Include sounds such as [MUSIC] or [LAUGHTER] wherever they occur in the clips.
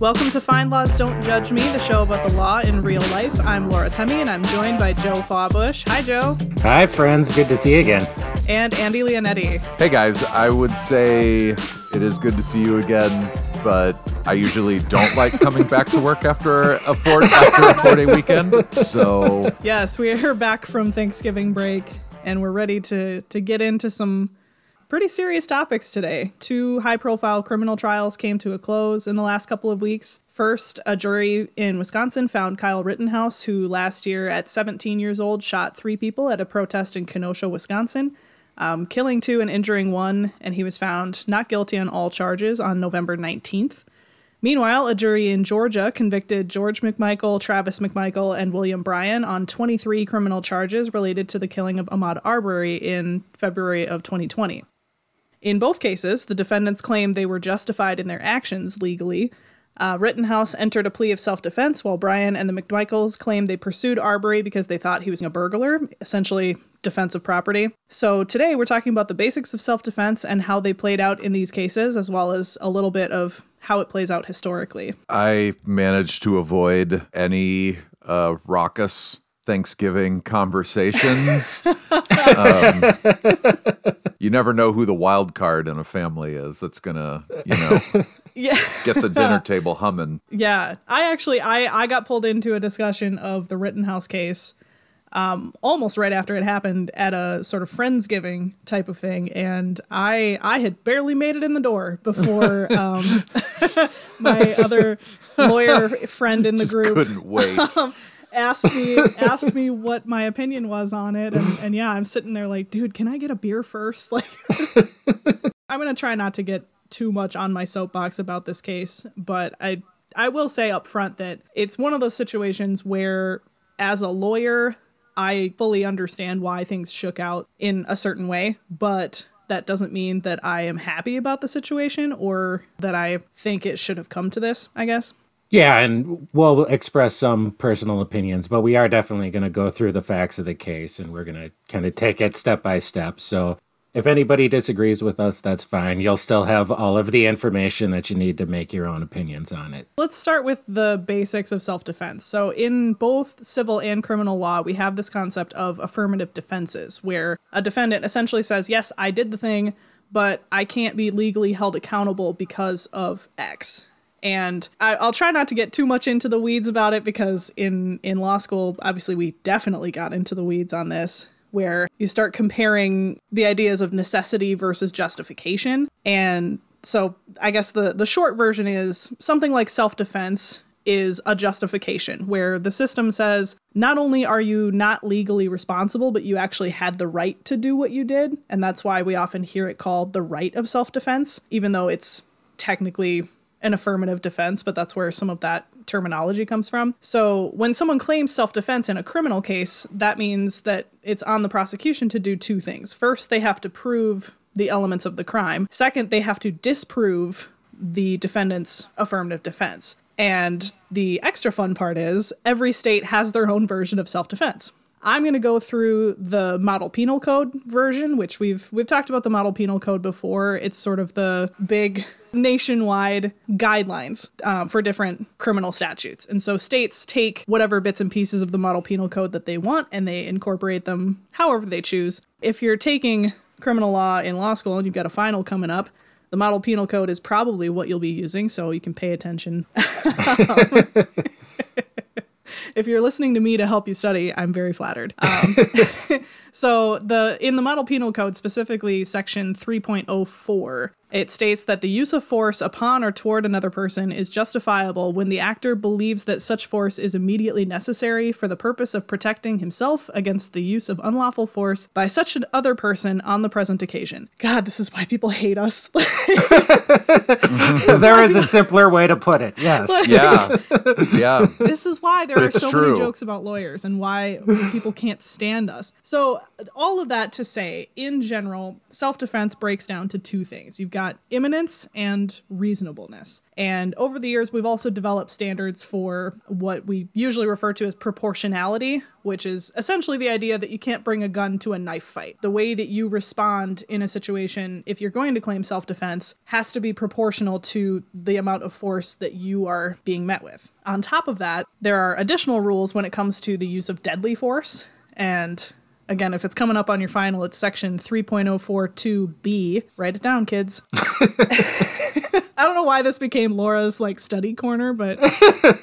Welcome to FindLaw's Don't Judge Me, the show about the law in real life. I'm Laura Temme, and I'm joined by Joe Fawbush. Hi, Joe. Hi, friends. Good to see you again. And Andy Leonetti. Hey, guys. I would say it is good to see you again, but I usually don't like coming back to work after a four after a four day weekend. So Yes, we are back from Thanksgiving break, and we're ready to to get into some pretty serious topics today. Two high profile criminal trials came to a close in the last couple of weeks. First, a jury in Wisconsin found Kyle Rittenhouse, who last year at 17 years old shot three people at a protest in Kenosha, Wisconsin, um, killing two and injuring one, and he was found not guilty on all charges on November 19th. Meanwhile, a jury in Georgia convicted George McMichael, Travis McMichael, and William Bryan on 23 criminal charges related to the killing of Ahmaud Arbery in February of 2020. In both cases, the defendants claimed they were justified in their actions legally. Uh, Rittenhouse entered a plea of self defense, while Bryan and the McMichaels claimed they pursued Arbery because they thought he was a burglar, essentially defense of property. So today we're talking about the basics of self defense and how they played out in these cases, as well as a little bit of how it plays out historically. I managed to avoid any uh, raucous Thanksgiving conversations. [LAUGHS] um, you never know who the wild card in a family is that's gonna, you know, [LAUGHS] Yeah. get the dinner [LAUGHS] table humming. Yeah, I actually I I got pulled into a discussion of the Rittenhouse case um almost right after it happened at a sort of friendsgiving type of thing and I I had barely made it in the door before um my other lawyer friend in the Just group couldn't wait. Asked me [LAUGHS] asked me what my opinion was on it. And, and yeah i'm sitting there like dude can i get a beer first? [LAUGHS] Like i'm gonna try not to get too much on my soapbox about this case but i i will say up front that it's one of those situations where as a lawyer i fully understand why things shook out in a certain way but that doesn't mean that i am happy about the situation or that i think it should have come to this i guess Yeah, and we'll express some personal opinions, but we are definitely going to go through the facts of the case and we're going to kind of take it step by step. So if anybody disagrees with us, that's fine. You'll still have all of the information that you need to make your own opinions on it. Let's start with the basics of self defense. So, in both civil and criminal law, we have this concept of affirmative defenses, where a defendant essentially says, Yes, I did the thing, but I can't be legally held accountable because of X. And I, I'll try not to get too much into the weeds about it because in, in law school, obviously, we definitely got into the weeds on this where you start comparing the ideas of necessity versus justification. And so I guess the, the short version is something like self defense is a justification where the system says not only are you not legally responsible, but you actually had the right to do what you did. And that's why we often hear it called the right of self defense, even though it's technically an affirmative defense, but that's where some of that terminology comes from. So when someone claims self defense in a criminal case, that means that it's on the prosecution to do two things. First, they have to prove the elements of the crime, second, they have to disprove the defendant's affirmative defense. And the extra fun part is every state has their own version of self defense. I'm going to go through the model penal code version, which we've we've talked about the model penal code before. It's sort of the big nationwide guidelines um, for different criminal statutes, and so states take whatever bits and pieces of the model penal code that they want and they incorporate them however they choose. If you're taking criminal law in law school and you've got a final coming up, the model penal code is probably what you'll be using, so you can pay attention. [LAUGHS] if you're listening to me to help you study, I'm very flattered. Um, [LAUGHS] [LAUGHS] so the in the model penal code, specifically section 3.04, it states that the use of force upon or toward another person is justifiable when the actor believes that such force is immediately necessary for the purpose of protecting himself against the use of unlawful force by such an other person on the present occasion. God, this is why people hate us. [LAUGHS] there is a simpler way to put it. Yes. Yeah. [LAUGHS] Yeah. this is why there are it's so true. many jokes about lawyers and why people can't stand us. So, all of that to say, in general, self defense breaks down to two things. You've got got imminence and reasonableness. And over the years, we've also developed standards for what we usually refer to as proportionality, which is essentially the idea that you can't bring a gun to a knife fight. The way that you respond in a situation, if you're going to claim self defense, has to be proportional to the amount of force that you are being met with. On top of that, there are additional rules when it comes to the use of deadly force. And again, if it's coming up on your final, it's section 3.042b. Write it down, kids. [LAUGHS] I don't know why this became Laura's like study corner, but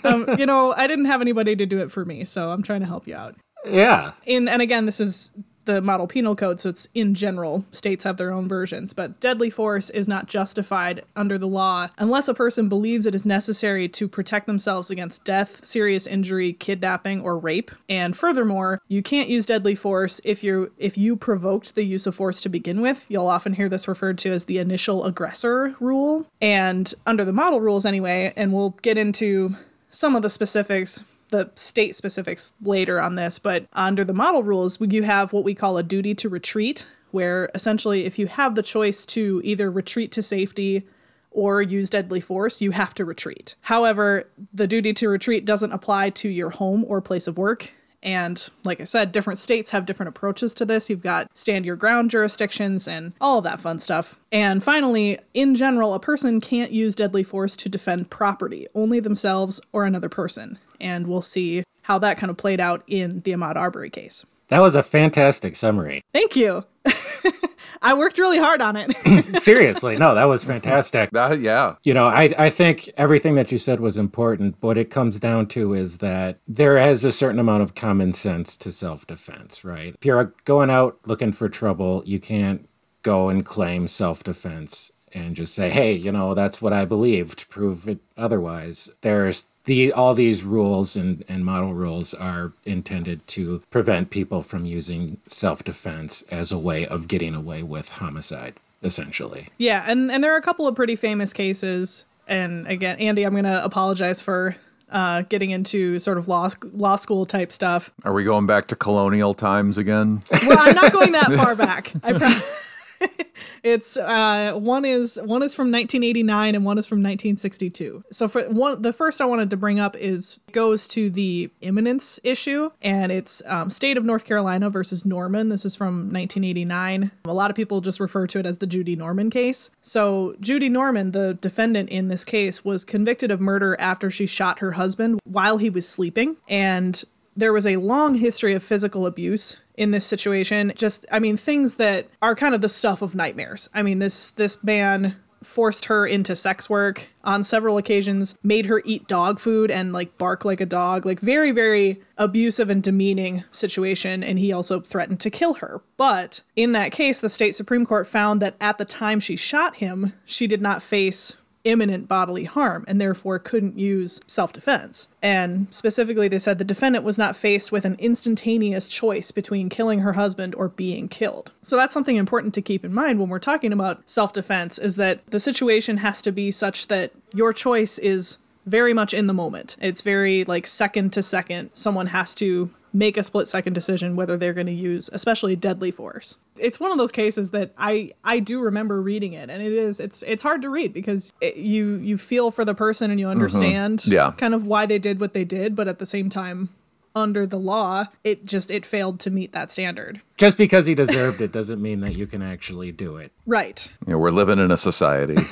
um, you know, I didn't have anybody to do it for me, so I'm trying to help you out. Yeah. In and again, this is the model penal code, so it's in general. States have their own versions, but deadly force is not justified under the law unless a person believes it is necessary to protect themselves against death, serious injury, kidnapping, or rape. And furthermore, you can't use deadly force if you if you provoked the use of force to begin with. You'll often hear this referred to as the initial aggressor rule. And under the model rules anyway, and we'll get into some of the specifics the state specifics later on this, but under the model rules, you have what we call a duty to retreat, where essentially, if you have the choice to either retreat to safety or use deadly force, you have to retreat. However, the duty to retreat doesn't apply to your home or place of work. And like I said, different states have different approaches to this. You've got stand your ground jurisdictions and all of that fun stuff. And finally, in general, a person can't use deadly force to defend property, only themselves or another person and we'll see how that kind of played out in the Ahmaud Arbery case. That was a fantastic summary. Thank you. [LAUGHS] I worked really hard on it. [LAUGHS] [LAUGHS] Seriously, no, that was fantastic. That, yeah. You know, I, I think everything that you said was important. What it comes down to is that there is a certain amount of common sense to self defense, right? If you're going out looking for trouble, you can't go and claim self defense and just say, hey, you know, that's what I believed, prove it otherwise. There's the all these rules and, and model rules are intended to prevent people from using self-defense as a way of getting away with homicide, essentially. Yeah, and, and there are a couple of pretty famous cases. And again, Andy, I'm gonna apologize for uh, getting into sort of law law school type stuff. Are we going back to colonial times again? Well, I'm not going that far back. I [LAUGHS] promise. [LAUGHS] it's uh, one is one is from 1989 and one is from 1962. So for one, the first I wanted to bring up is goes to the imminence issue, and it's um, state of North Carolina versus Norman. This is from 1989. A lot of people just refer to it as the Judy Norman case. So Judy Norman, the defendant in this case, was convicted of murder after she shot her husband while he was sleeping, and there was a long history of physical abuse in this situation. Just, I mean, things that are kind of the stuff of nightmares. I mean, this this man forced her into sex work on several occasions, made her eat dog food and like bark like a dog, like very, very abusive and demeaning situation. And he also threatened to kill her. But in that case, the state Supreme Court found that at the time she shot him, she did not face imminent bodily harm and therefore couldn't use self defense. And specifically, they said the defendant was not faced with an instantaneous choice between killing her husband or being killed. So that's something important to keep in mind when we're talking about self defense is that the situation has to be such that your choice is very much in the moment. It's very like second to second. Someone has to make a split second decision whether they're going to use especially deadly force it's one of those cases that i i do remember reading it and it is it's it's hard to read because it, you you feel for the person and you understand mm-hmm. yeah. kind of why they did what they did but at the same time under the law it just it failed to meet that standard just because he deserved it doesn't mean that you can actually do it right yeah, we're living in a society [LAUGHS] it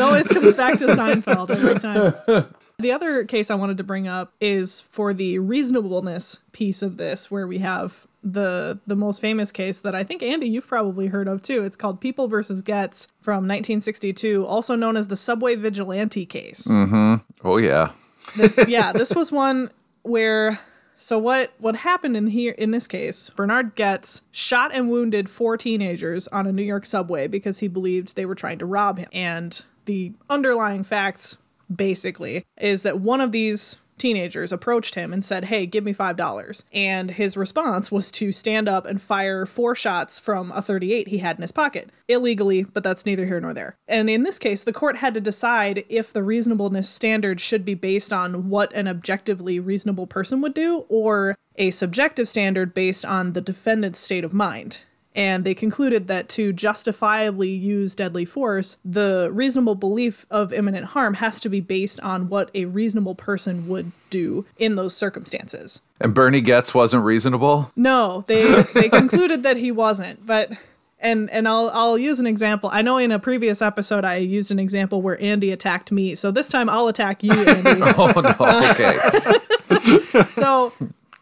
always comes back to seinfeld every time the other case I wanted to bring up is for the reasonableness piece of this, where we have the the most famous case that I think Andy you've probably heard of too. It's called People versus Goetz from 1962, also known as the Subway Vigilante case. Mm-hmm. Oh yeah. This yeah, this was one where so what what happened in here in this case, Bernard Goetz shot and wounded four teenagers on a New York subway because he believed they were trying to rob him. And the underlying facts basically, is that one of these teenagers approached him and said, Hey, give me $5. And his response was to stand up and fire four shots from a 38 he had in his pocket. Illegally, but that's neither here nor there. And in this case, the court had to decide if the reasonableness standard should be based on what an objectively reasonable person would do or a subjective standard based on the defendant's state of mind. And they concluded that to justifiably use deadly force, the reasonable belief of imminent harm has to be based on what a reasonable person would do in those circumstances. And Bernie Goetz wasn't reasonable? No, they they [LAUGHS] concluded that he wasn't, but and and I'll I'll use an example. I know in a previous episode I used an example where Andy attacked me, so this time I'll attack you, Andy. [LAUGHS] Oh, no. Okay. [LAUGHS] so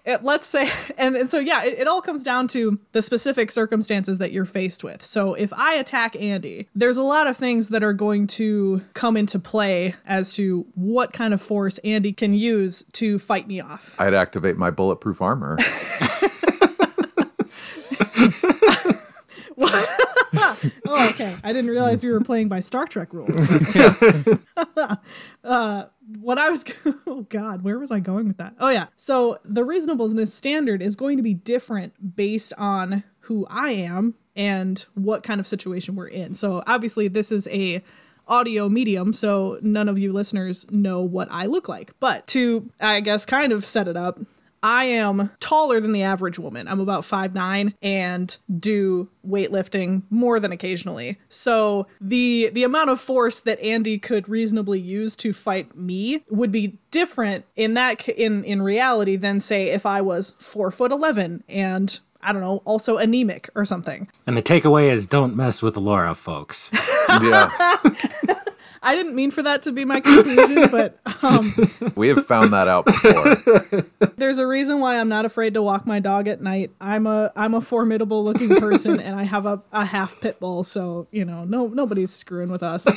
it, let's say [LAUGHS] and, and so yeah it, it all comes down to the specific circumstances that you're faced with. So if i attack andy there's a lot of things that are going to come into play as to what kind of force andy can use to fight me off. I'd activate my bulletproof armor. [LAUGHS] oh okay. I didn't realize we were playing by star trek rules. [LAUGHS] Uh, what I was, [LAUGHS] oh God, where was I going with that? Oh, yeah. So the reasonableness standard is going to be different based on who I am and what kind of situation we're in. So obviously, this is a audio medium, so none of you listeners know what I look like. But to, I guess, kind of set it up, I am taller than the average woman. I'm about 5'9 and do weightlifting more than occasionally. So the the amount of force that Andy could reasonably use to fight me would be different in that in in reality than say if I was 4 foot 11 and I don't know, also anemic or something. And the takeaway is don't mess with Laura, folks. [LAUGHS] yeah. I didn't mean for that to be my conclusion, [LAUGHS] but um, We have found that out before. [LAUGHS] there's a reason why I'm not afraid to walk my dog at night. I'm a I'm a formidable looking person, and I have a, a half pit bull, so you know, no nobody's screwing with us. [LAUGHS]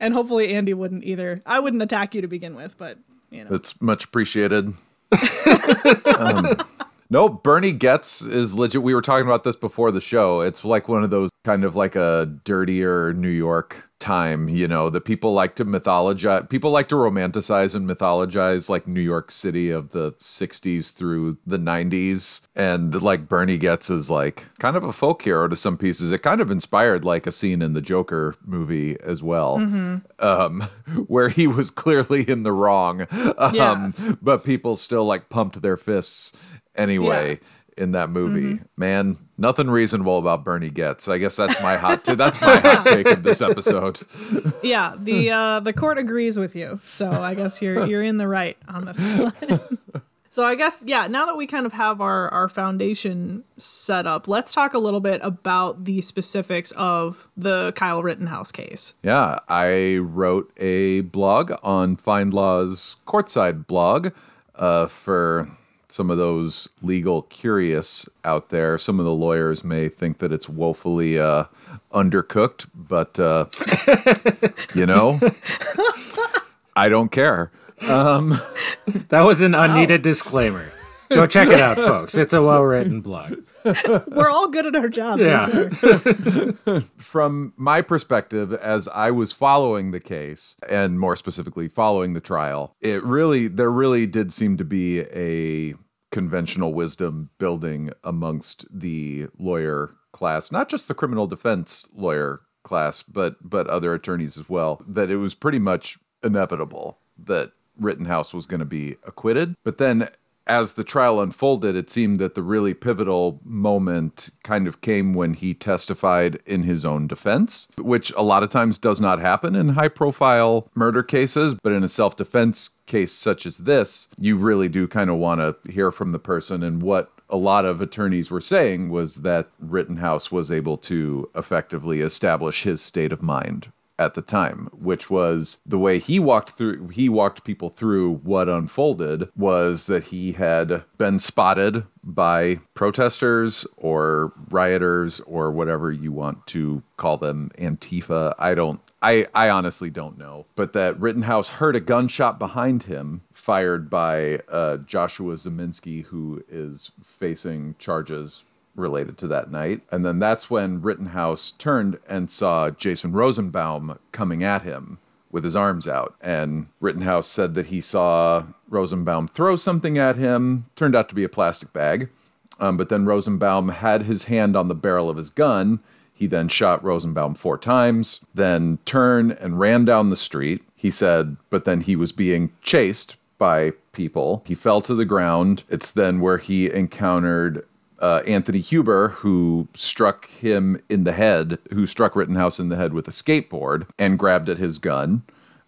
and hopefully Andy wouldn't either. I wouldn't attack you to begin with, but you know, That's much appreciated. um, no, Bernie Goetz is legit. We were talking about this before the show. It's like one of those kind of like a dirtier New York time, you know, that people like to mythologize. People like to romanticize and mythologize like New York City of the 60s through the 90s. And like Bernie Goetz is like kind of a folk hero to some pieces. It kind of inspired like a scene in the Joker movie as well, um, [LAUGHS] where he was clearly in the wrong. Um, Yeah. But people still like pumped their fists anyway. In that movie, man, nothing reasonable about Bernie Goetz. I guess that's my hot. T- that's my [LAUGHS] hot take of this episode. yeah, [LAUGHS] the uh, the court agrees with you, so I guess you're [LAUGHS] you're in the right on this one. so I guess yeah, now that we kind of have our our foundation set up, let's talk a little bit about the specifics of the Kyle Rittenhouse case. Yeah, I wrote a blog on FindLaw's courtside blog uh, for some of those legal curious out there. Some of the lawyers may think that it's woefully uh, undercooked, but uh, [LAUGHS] you know, I don't care. That was an unneeded disclaimer. Go check it out, folks. It's a well written blog. [LAUGHS] We're all good at our jobs. Yeah. [LAUGHS] from my perspective, as I was following the case, and more specifically following the trial, it really, there really did seem to be a conventional wisdom building amongst the lawyer class, not just the criminal defense lawyer class, but but other attorneys as well. That it was pretty much inevitable that Rittenhouse was going to be acquitted. But then as the trial unfolded, it seemed that the really pivotal moment kind of came when he testified in his own defense, which a lot of times does not happen in high profile murder cases. But in a self defense case such as this, you really do kind of want to hear from the person. And what a lot of attorneys were saying was that Rittenhouse was able to effectively establish his state of mind at the time, which was the way he walked through he walked people through what unfolded was that he had been spotted by protesters or rioters or whatever you want to call them antifa. I don't I, I honestly don't know, but that Rittenhouse heard a gunshot behind him fired by uh, Joshua Ziminski, who is facing charges related to that night. And then that's when Rittenhouse turned and saw Jason Rosenbaum coming at him with his arms out. And Rittenhouse said that he saw Rosenbaum throw something at him, turned out to be a plastic bag. Um, but then Rosenbaum had his hand on the barrel of his gun. He then shot Rosenbaum four times, then turned and ran down the street. He said, but then he was being chased by people. He fell to the ground. It's then where he encountered uh, Anthony Huber, who struck him in the head, who struck Rittenhouse in the head with a skateboard and grabbed at his gun.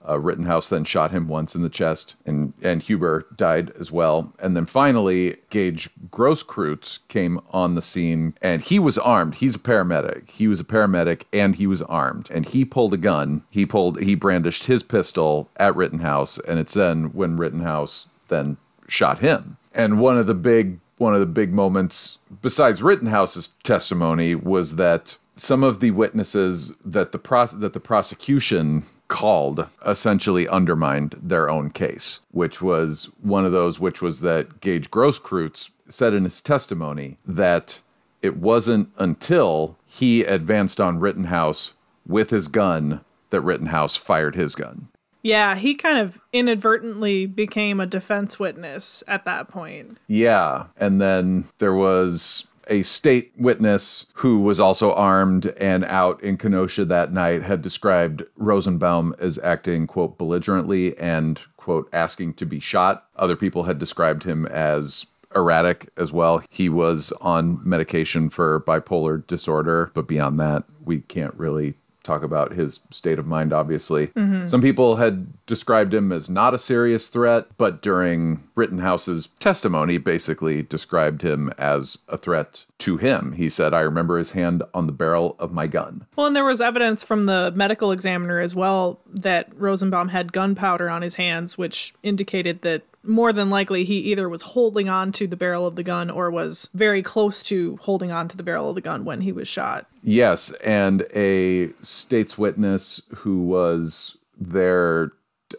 Uh, Rittenhouse then shot him once in the chest, and, and Huber died as well. And then finally, Gage Grosskreutz came on the scene, and he was armed. He's a paramedic. He was a paramedic, and he was armed. And he pulled a gun. He pulled. He brandished his pistol at Rittenhouse, and it's then when Rittenhouse then shot him. And one of the big one of the big moments, besides Rittenhouse's testimony, was that some of the witnesses that the pro- that the prosecution called essentially undermined their own case, which was one of those which was that Gage Grosskreutz said in his testimony that it wasn't until he advanced on Rittenhouse with his gun that Rittenhouse fired his gun. Yeah, he kind of inadvertently became a defense witness at that point. Yeah, and then there was a state witness who was also armed and out in Kenosha that night had described Rosenbaum as acting, quote, belligerently and, quote, asking to be shot. Other people had described him as erratic as well. He was on medication for bipolar disorder, but beyond that, we can't really talk about his state of mind, obviously. Mm-hmm. Some people had described him as not a serious threat, but during Rittenhouse's testimony, basically described him as a threat to him. He said, I remember his hand on the barrel of my gun. Well, and there was evidence from the medical examiner as well that Rosenbaum had gunpowder on his hands, which indicated that more than likely he either was holding on to the barrel of the gun or was very close to holding on to the barrel of the gun when he was shot. Yes, and a state's witness who was there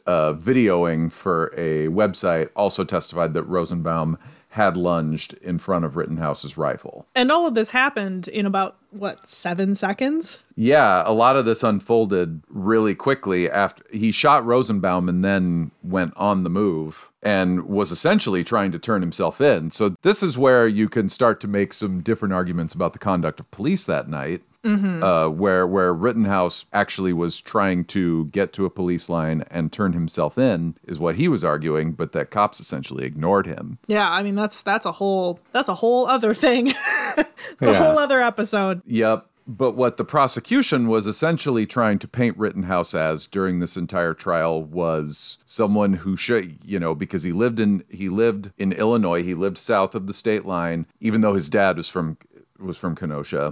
uh, videoing for a website also testified that Rosenbaum had lunged in front of Rittenhouse's rifle. And all of this happened in about what, 7 seconds? Yeah, a lot of this unfolded really quickly after he shot Rosenbaum and then went on the move and was essentially trying to turn himself in. So this is where you can start to make some different arguments about the conduct of police that night. Mm-hmm. Uh, where where Rittenhouse actually was trying to get to a police line and turn himself in is what he was arguing, but that cops essentially ignored him. Yeah, I mean that's that's a whole that's a whole other thing. [LAUGHS] it's a whole other episode. Yep. But what the prosecution was essentially trying to paint Rittenhouse as during this entire trial was someone who should, you know, because he lived in he lived in Illinois, he lived south of the state line, even though his dad was from was from Kenosha.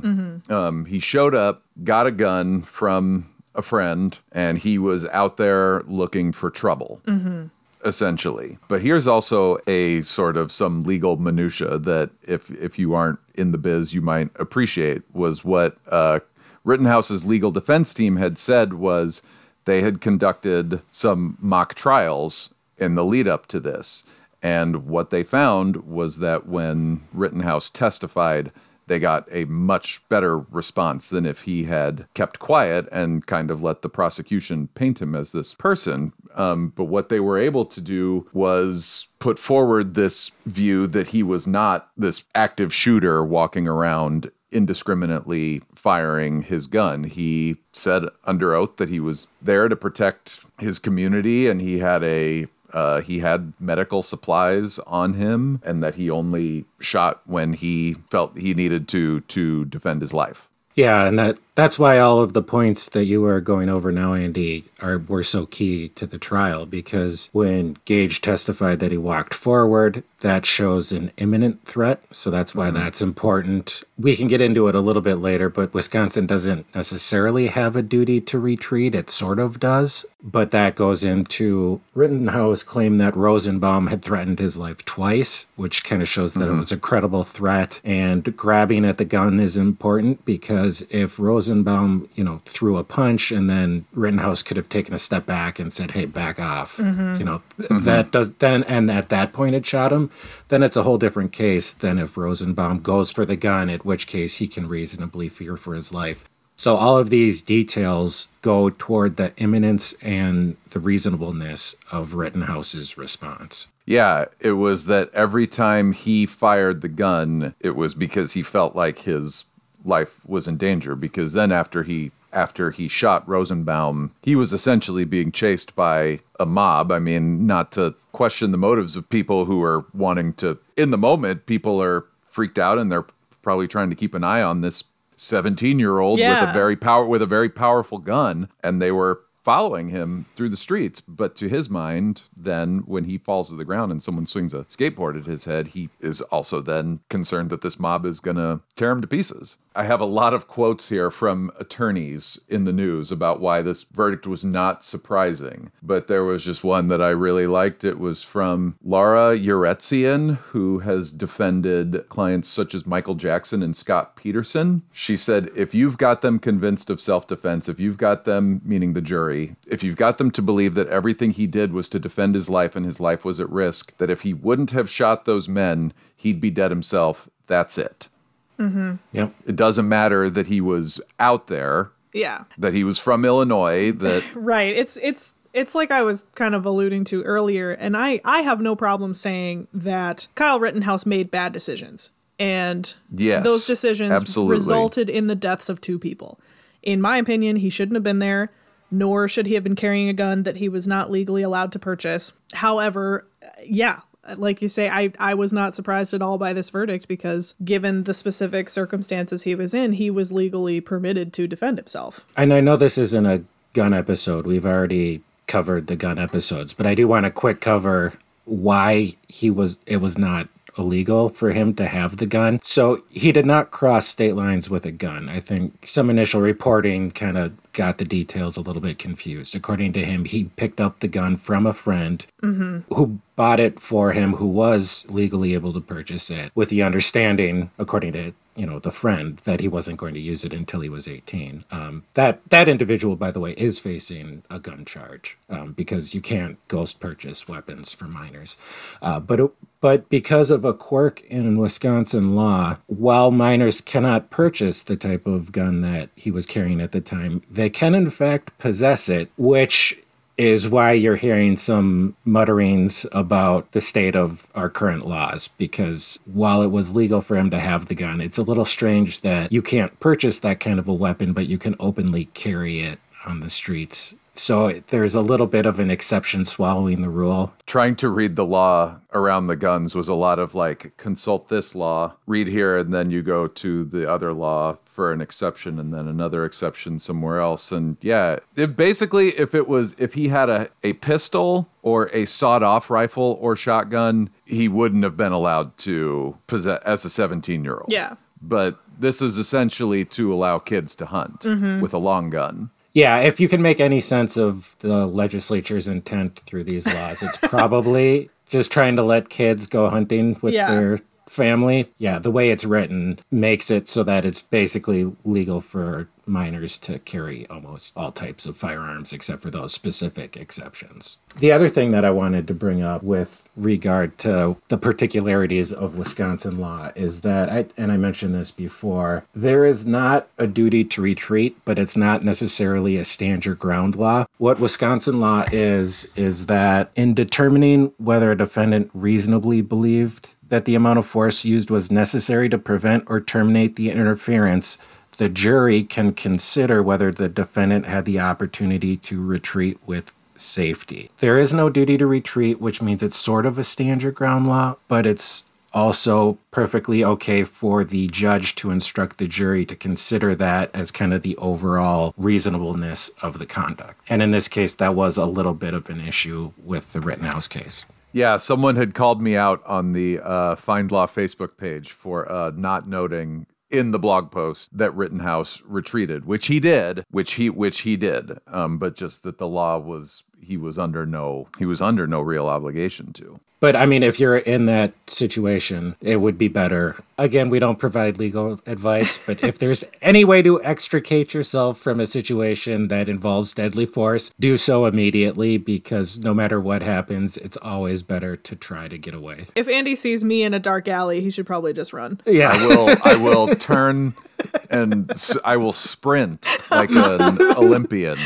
Um, he showed up, got a gun from a friend, and he was out there looking for trouble essentially. But here's also a sort of some legal minutia that if if you aren't in the biz, you might appreciate was what uh, Rittenhouse's legal defense team had said was they had conducted some mock trials in the lead up to this. And what they found was that when Rittenhouse testified, they got a much better response than if he had kept quiet and kind of let the prosecution paint him as this person. Um, but what they were able to do was put forward this view that he was not this active shooter walking around indiscriminately firing his gun. He said under oath that he was there to protect his community and he had a uh, he had medical supplies on him and that he only shot when he felt he needed to to defend his life. Yeah, and that that's why all of the points that you are going over now, Andy, are were so key to the trial because when Gage testified that he walked forward, that shows an imminent threat. So that's why mm-hmm. that's important. We can get into it a little bit later, but Wisconsin doesn't necessarily have a duty to retreat. It sort of does, but that goes into Rittenhouse claim that Rosenbaum had threatened his life twice, which kind of shows that it mm-hmm. was a credible threat. And grabbing at the gun is important because if Rosenbaum, you know, threw a punch and then Rittenhouse could have taken a step back and said, "Hey, back off," mm-hmm. you know, th- that does then, and at that point it shot him. Then it's a whole different case than if Rosenbaum goes for the gun, at which case he can reasonably fear for his life. So all of these details go toward the imminence and the reasonableness of Rittenhouse's response. Yeah, it was that every time he fired the gun, it was because he felt like his life was in danger. Because then, after he after he shot Rosenbaum, he was essentially being chased by a mob. I mean, not to question the motives of people who are wanting to, in the moment, people are freaked out and they're probably trying to keep an eye on this 17 year old with a very power with a very powerful gun and they were following him through the streets but to his mind then when he falls to the ground and someone swings a skateboard at his head he is also then concerned that this mob is going to tear him to pieces i have a lot of quotes here from attorneys in the news about why this verdict was not surprising but there was just one that i really liked. It was from laura Uretzian, who has defended clients such as michael jackson and scott peterson. She said if you've got them convinced of self-defense if you've got them meaning the jury if you've got them to believe that everything he did was to defend his life and his life was at risk that if he wouldn't have shot those men he'd be dead himself that's it Mm-hmm. Yep. it doesn't matter that he was out there Yeah. that he was from illinois that [LAUGHS] Right. It's it's it's like I was kind of alluding to earlier, and I I have no problem saying that Kyle Rittenhouse made bad decisions, and Yes, those decisions absolutely. resulted in the deaths of two people. In my opinion, he shouldn't have been there, nor should he have been carrying a gun that he was not legally allowed to purchase. However, yeah. Like you say, I, I was not surprised at all by this verdict because, given the specific circumstances he was in, he was legally permitted to defend himself. And I know this isn't a gun episode. We've already covered the gun episodes, but I do want to quick cover why he was it was not illegal for him to have the gun. So he did not cross state lines with a gun. I think some initial reporting kind of got the details a little bit confused. According to him, he picked up the gun from a friend who bought it for him who was legally able to purchase it with the understanding according to you know the friend that he wasn't going to use it until he was 18 um, that that individual by the way is facing a gun charge um, because you can't ghost purchase weapons for minors uh, but it, but because of a quirk in Wisconsin law, while minors cannot purchase the type of gun that he was carrying at the time, they can in fact possess it, which is why you're hearing some mutterings about the state of our current laws. Because while it was legal for him to have the gun, it's a little strange that you can't purchase that kind of a weapon, but you can openly carry it on the streets. So there's a little bit of an exception swallowing the rule. trying to read the law around the guns was a lot of like consult this law read here and then you go to the other law for an exception and then another exception somewhere else and yeah if basically if it was if he had a, a pistol or a sawed off rifle or shotgun he wouldn't have been allowed to possess as a 17 year old Yeah. but this is essentially to allow kids to hunt mm-hmm. with a long gun Yeah, if you can make any sense of the legislature's intent through these laws, it's probably [LAUGHS] just trying to let kids go hunting with Yeah. their family. Yeah, the way it's written makes it so that it's basically legal for minors to carry almost all types of firearms except for those specific exceptions. The other thing that I wanted to bring up with regard to the particularities of Wisconsin law is that I and I mentioned this before, there is not a duty to retreat, but it's not necessarily a stand your ground law. What Wisconsin law is is that in determining whether a defendant reasonably believed that the amount of force used was necessary to prevent or terminate the interference, the jury can consider whether the defendant had the opportunity to retreat with safety. There is no duty to retreat, which means it's sort of a stand your ground law, but it's also perfectly okay for the judge to instruct the jury to consider that as kind of the overall reasonableness of the conduct. And in this case, that was a little bit of an issue with the Rittenhouse case. Yeah, someone had called me out on the uh, FindLaw Facebook page for uh, not noting in the blog post that Rittenhouse retreated, which he did, which he which he did, um, but just that the law was he was under no he was under no real obligation to. But I mean, if you're in that situation, it would be better. Again, we don't provide legal advice, but if there's [LAUGHS] any way to extricate yourself from a situation that involves deadly force, do so immediately because no matter what happens, it's always better to try to get away. If Andy sees me in a dark alley, he should probably just run. Yeah. I will I will [LAUGHS] turn and I will sprint like an Olympian.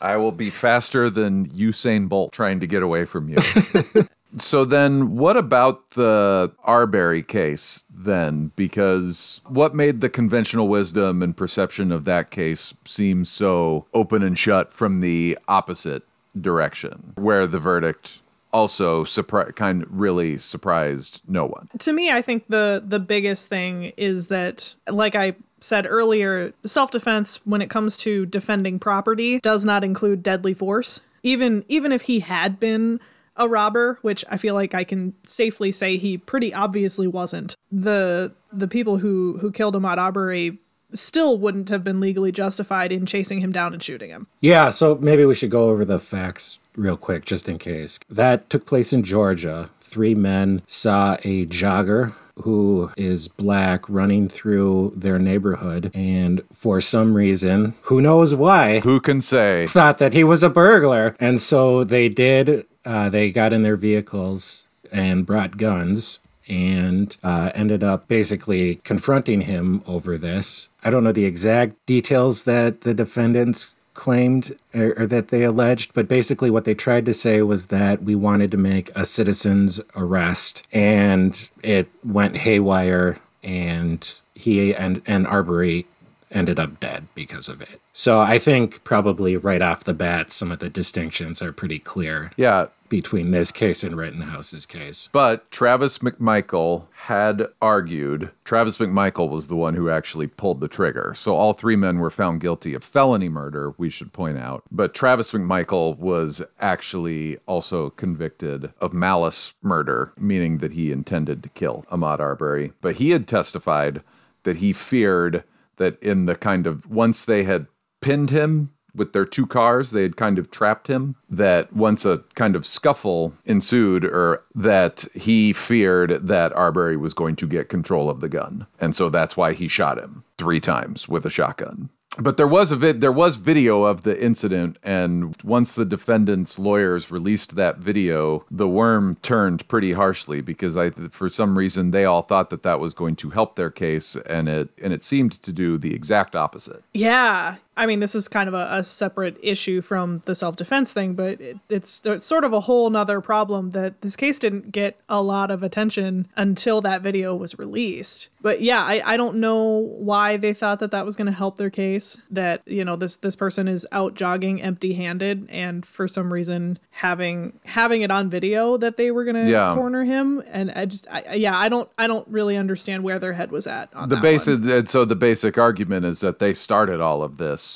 I will be faster than Usain Bolt trying to get away from you. [LAUGHS] So then, what about the Arbery case then? Because what made the conventional wisdom and perception of that case seem so open and shut from the opposite direction, where the verdict also surpri- kind of really surprised no one? to me, I think the the biggest thing is that, like I said earlier, self defense when it comes to defending property does not include deadly force. Even even if he had been a robber, which I feel like I can safely say he pretty obviously wasn't, the the people who who killed Ahmaud Arbery still wouldn't have been legally justified in chasing him down and shooting him. Yeah, so maybe we should go over the facts real quick, just in case. That took place in Georgia. Three men saw a jogger who is black running through their neighborhood, and for some reason, who knows why, Who can say? thought that he was a burglar. And so they did, uh, they got in their vehicles and brought guns and uh, ended up basically confronting him over this. I don't know the exact details that the defendants claimed or, or that they alleged, but basically what they tried to say was that we wanted to make a citizen's arrest and it went haywire and he and, and Arbery ended up dead because of it. So I think probably right off the bat, some of the distinctions are pretty clear Yeah, between this case and Rittenhouse's case. But Travis McMichael had argued, Travis McMichael was the one who actually pulled the trigger. So all three men were found guilty of felony murder, we should point out. But Travis McMichael was actually also convicted of malice murder, meaning that he intended to kill Ahmaud Arbery. But he had testified that he feared that in the kind of once they had pinned him with their two cars, they had kind of trapped him. That once a kind of scuffle ensued, or that he feared that Arbery was going to get control of the gun, and so that's why he shot him three times with a shotgun. But there was a there was video of the incident, and once the defendant's lawyers released that video, the worm turned pretty harshly because I, for some reason, they all thought that that was going to help their case, and it and it seemed to do the exact opposite. Yeah. I mean, this is kind of a, a separate issue from the self defense thing, but it, it's, it's sort of a whole nother problem that this case didn't get a lot of attention until that video was released. But yeah, I, I don't know why they thought that that was going to help their case. That you know this this person is out jogging empty handed, and for some reason having having it on video that they were going to Yeah. corner him, and I just I, yeah I don't I don't really understand where their head was at on The that basic, and so the basic argument is that they started all of this,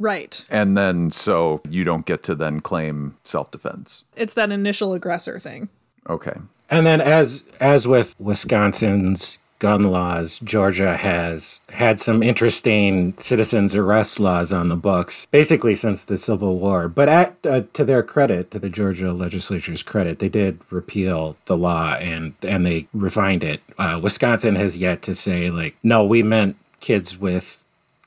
right. and then so you don't get to then claim self defense. It's that initial aggressor thing. Okay. And then as as with Wisconsin's gun laws, Georgia has had some interesting citizens arrest laws on the books basically since the Civil War. But at uh, to their credit, to the Georgia legislature's credit, they did repeal the law and and they refined it. Uh, Wisconsin has yet to say like, no, we meant kids with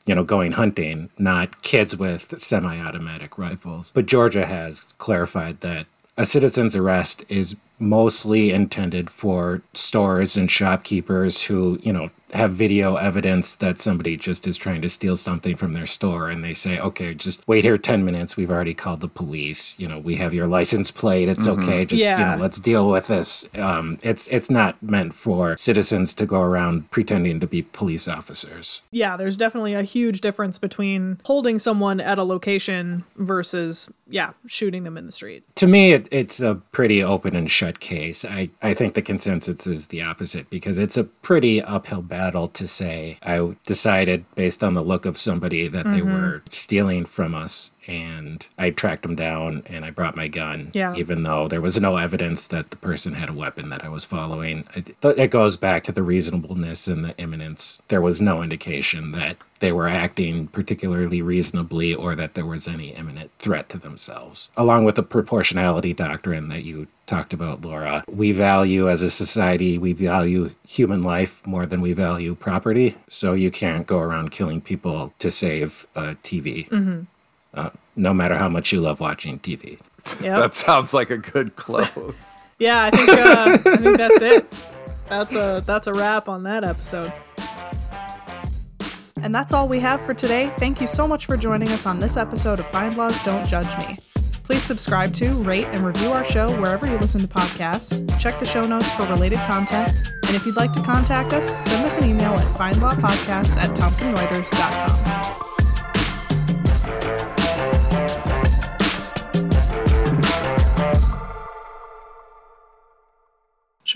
you know, going hunting, not kids with semi automatic rifles. But Georgia has clarified that a citizen's arrest is mostly intended for stores and shopkeepers who, you know, have video evidence that somebody just is trying to steal something from their store and they say, okay, just wait here 10 minutes. We've already called the police. You know, we have your license plate. It's okay. Just, you know, let's deal with this. Um, it's, it's not meant for citizens to go around pretending to be police officers. Yeah, there's definitely a huge difference between holding someone at a location versus, yeah, shooting them in the street. to me it, it's a pretty open and shut case I, I think the consensus is the opposite because it's a pretty uphill battle to say i decided based on the look of somebody that they mm-hmm. were stealing from us and i tracked them down and i brought my gun Yeah. even though there was no evidence that the person had a weapon that i was following it, it goes back to the reasonableness and the imminence there was no indication that they were acting particularly reasonably or that there was any imminent threat to themselves. Along with the proportionality doctrine that you talked about, Laura, we value as a society, we value human life more than we value property. So you can't go around killing people to save a TV, mm-hmm. Uh, no matter how much you love watching TV. Yep. that sounds like a good close. [LAUGHS] yeah, I think, uh, I think that's it. That's a that's a wrap on that episode. And that's all we have for today. Thank you so much for joining us on this episode of FindLaw's Don't Judge Me. Please subscribe to, rate, and review our show wherever you listen to podcasts. Check the show notes for related content. And if you'd like to contact us, send us an email at findlawpodcasts at thomsonreuters.com.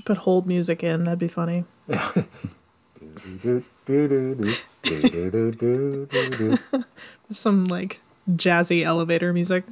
put hold music in. That'd be funny. [LAUGHS] Some like jazzy elevator music.